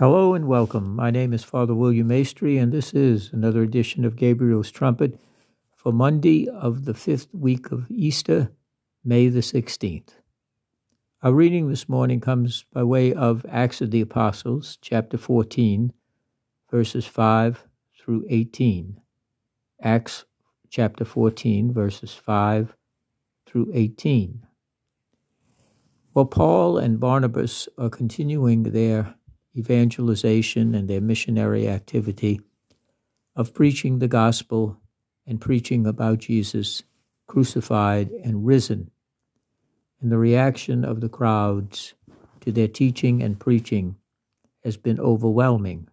Hello and welcome. My name is Father William Maestri, and this is another edition of Gabriel's Trumpet for Monday of the fifth week of Easter, May the 16th. Our reading this morning comes by way of Acts of the Apostles, chapter 14, verses 5 through 18. Acts chapter 14, verses 5 through 18. While Paul and Barnabas are continuing their evangelization and their missionary activity of preaching the gospel and preaching about Jesus crucified and risen, and the reaction of the crowds to their teaching and preaching has been overwhelming,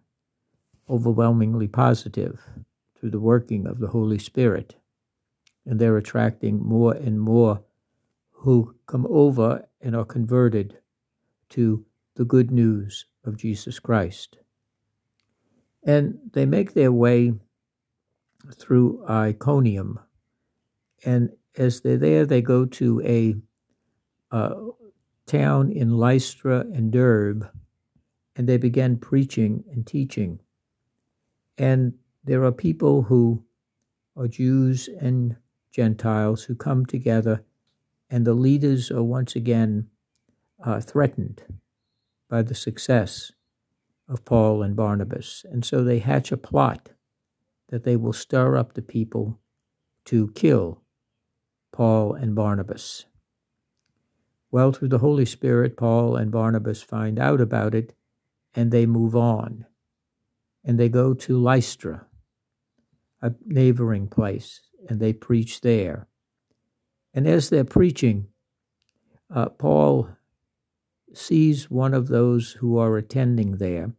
overwhelmingly positive through the working of the Holy Spirit. And they're attracting more and more who come over and are converted to the good news of Jesus Christ. And they make their way through Iconium. And as they're there, they go to a uh, town in Lystra and Derbe, and they begin preaching and teaching. And there are people who are Jews and Gentiles who come together, and the leaders are once again uh, threatened by the success of Paul and Barnabas. And so they hatch a plot that they will stir up the people to kill Paul and Barnabas. Well, through the Holy Spirit, Paul and Barnabas find out about it and they move on. And they go to Lystra, a neighboring place, and they preach there. And as they're preaching, uh, Paul sees one of those who are attending there.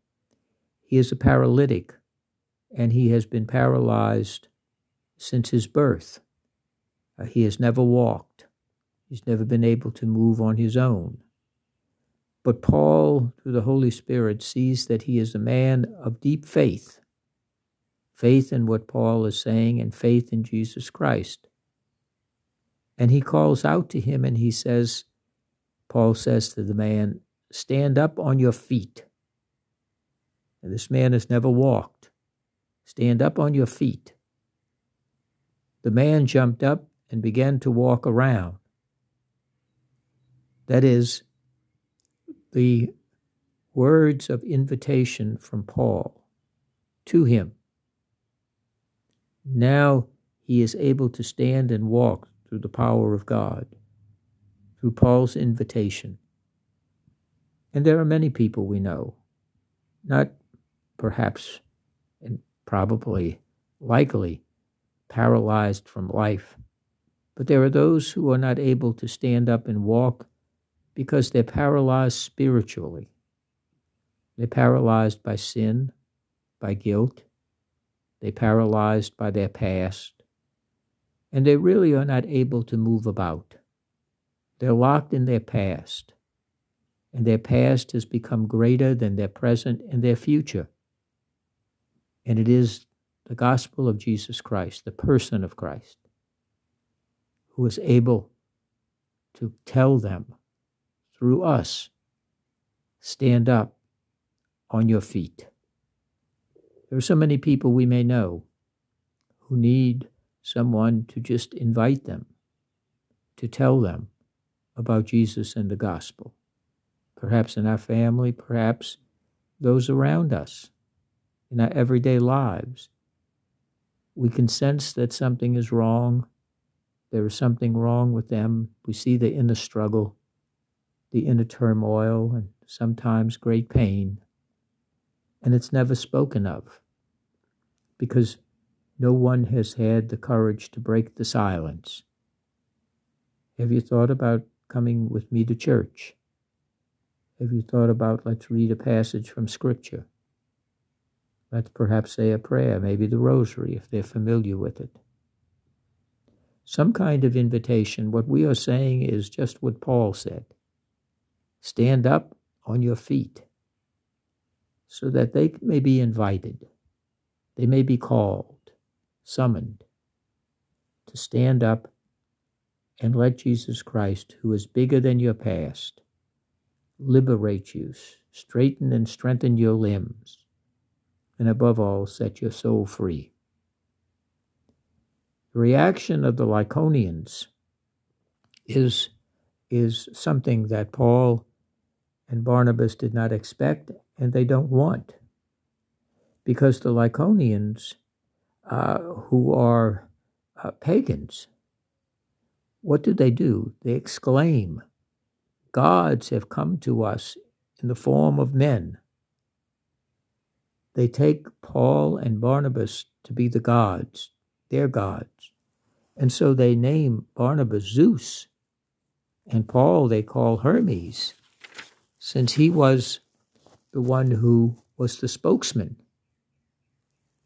He is a paralytic, and he has been paralyzed since his birth. Uh, he has never walked, he's never been able to move on his own. But Paul, through the Holy Spirit, sees that he is a man of deep faith faith in what Paul is saying and faith in Jesus Christ. And he calls out to him and he says, Paul says to the man, Stand up on your feet. And this man has never walked. Stand up on your feet. The man jumped up and began to walk around. That is, the words of invitation from Paul to him. Now he is able to stand and walk through the power of God through Paul's invitation. And there are many people we know, not perhaps and probably likely paralyzed from life, but there are those who are not able to stand up and walk because they're paralyzed spiritually. They're paralyzed by sin, by guilt, they're paralyzed by their past, and they really are not able to move about. They're locked in their past, and their past has become greater than their present and their future. And it is the gospel of Jesus Christ, the person of Christ, who is able to tell them through us stand up on your feet. There are so many people we may know who need someone to just invite them, to tell them about Jesus and the gospel. Perhaps in our family, perhaps those around us, in our everyday lives. We can sense that something is wrong. There is something wrong with them. We see the inner struggle, the inner turmoil, and sometimes great pain. And it's never spoken of because no one has had the courage to break the silence. Have you thought about coming with me to church? Have you thought about let's read a passage from Scripture? Let's perhaps say a prayer, maybe the rosary if they're familiar with it. Some kind of invitation. What we are saying is just what Paul said stand up on your feet so that they may be invited, they may be called, summoned to stand up and let Jesus Christ, who is bigger than your past, liberate you straighten and strengthen your limbs, and above all, set your soul free. The reaction of the Lycaonians is, is something that Paul and Barnabas did not expect and they don't want. Because the Lycaonians, uh, who are uh, pagans, what do they do? They exclaim, Gods have come to us in the form of men. They take Paul and Barnabas to be the gods, their gods. And so they name Barnabas Zeus, and Paul they call Hermes, since he was the one who was the spokesman,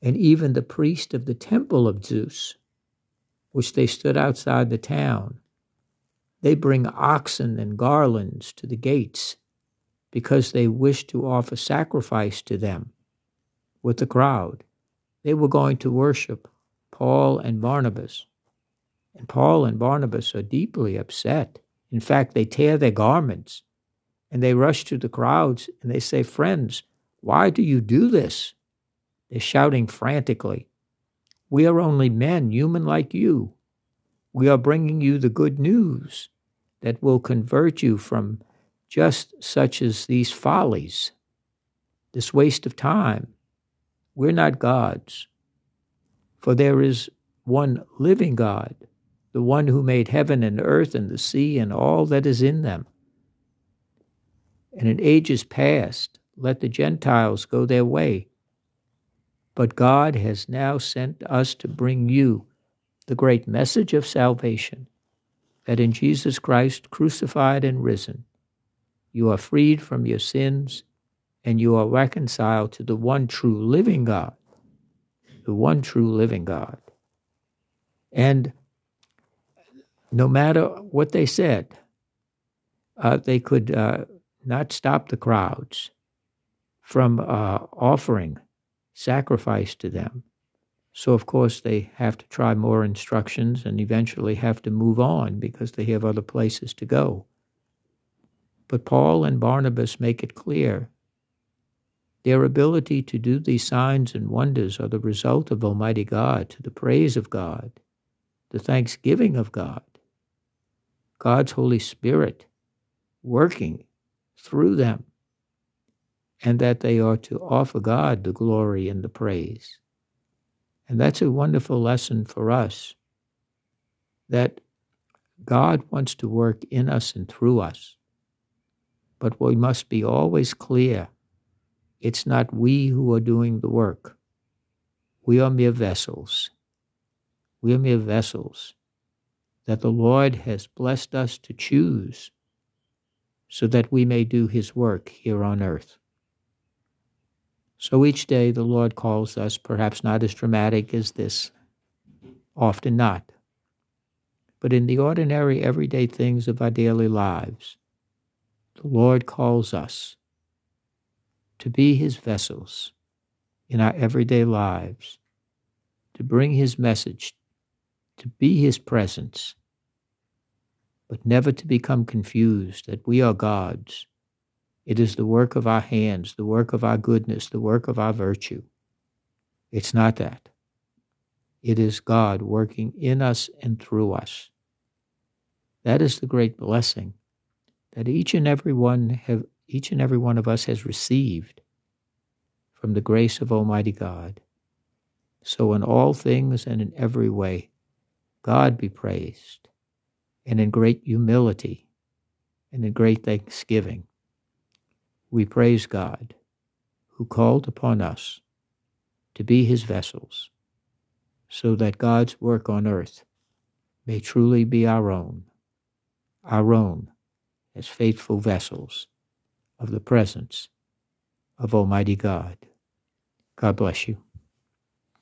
and even the priest of the temple of Zeus, which they stood outside the town. They bring oxen and garlands to the gates because they wish to offer sacrifice to them with the crowd. They were going to worship Paul and Barnabas. And Paul and Barnabas are deeply upset. In fact, they tear their garments and they rush to the crowds and they say, Friends, why do you do this? They're shouting frantically. We are only men, human like you. We are bringing you the good news that will convert you from just such as these follies, this waste of time. We're not gods, for there is one living God, the one who made heaven and earth and the sea and all that is in them and in ages past let the Gentiles go their way. But God has now sent us to bring you the great message of salvation that in Jesus Christ, crucified and risen, you are freed from your sins and you are reconciled to the one true living God, the one true living God. And no matter what they said, uh, they could uh, not stop the crowds from uh, offering sacrifice to them. So, of course, they have to try more instructions and eventually have to move on because they have other places to go. But Paul and Barnabas make it clear their ability to do these signs and wonders are the result of Almighty God, to the praise of God, the thanksgiving of God, God's Holy Spirit working through them, and that they are to offer God the glory and the praise. And that's a wonderful lesson for us that God wants to work in us and through us. But we must be always clear it's not we who are doing the work. We are mere vessels. We are mere vessels that the Lord has blessed us to choose so that we may do his work here on earth. So each day the Lord calls us, perhaps not as dramatic as this, often not, but in the ordinary everyday things of our daily lives, the Lord calls us to be his vessels in our everyday lives, to bring his message, to be his presence, but never to become confused that we are gods. It is the work of our hands, the work of our goodness, the work of our virtue. It's not that. It is God working in us and through us. That is the great blessing that each and every one have each and every one of us has received from the grace of Almighty God. So in all things and in every way, God be praised and in great humility and in great thanksgiving, we praise God who called upon us to be his vessels so that God's work on earth may truly be our own, our own as faithful vessels of the presence of Almighty God. God bless you.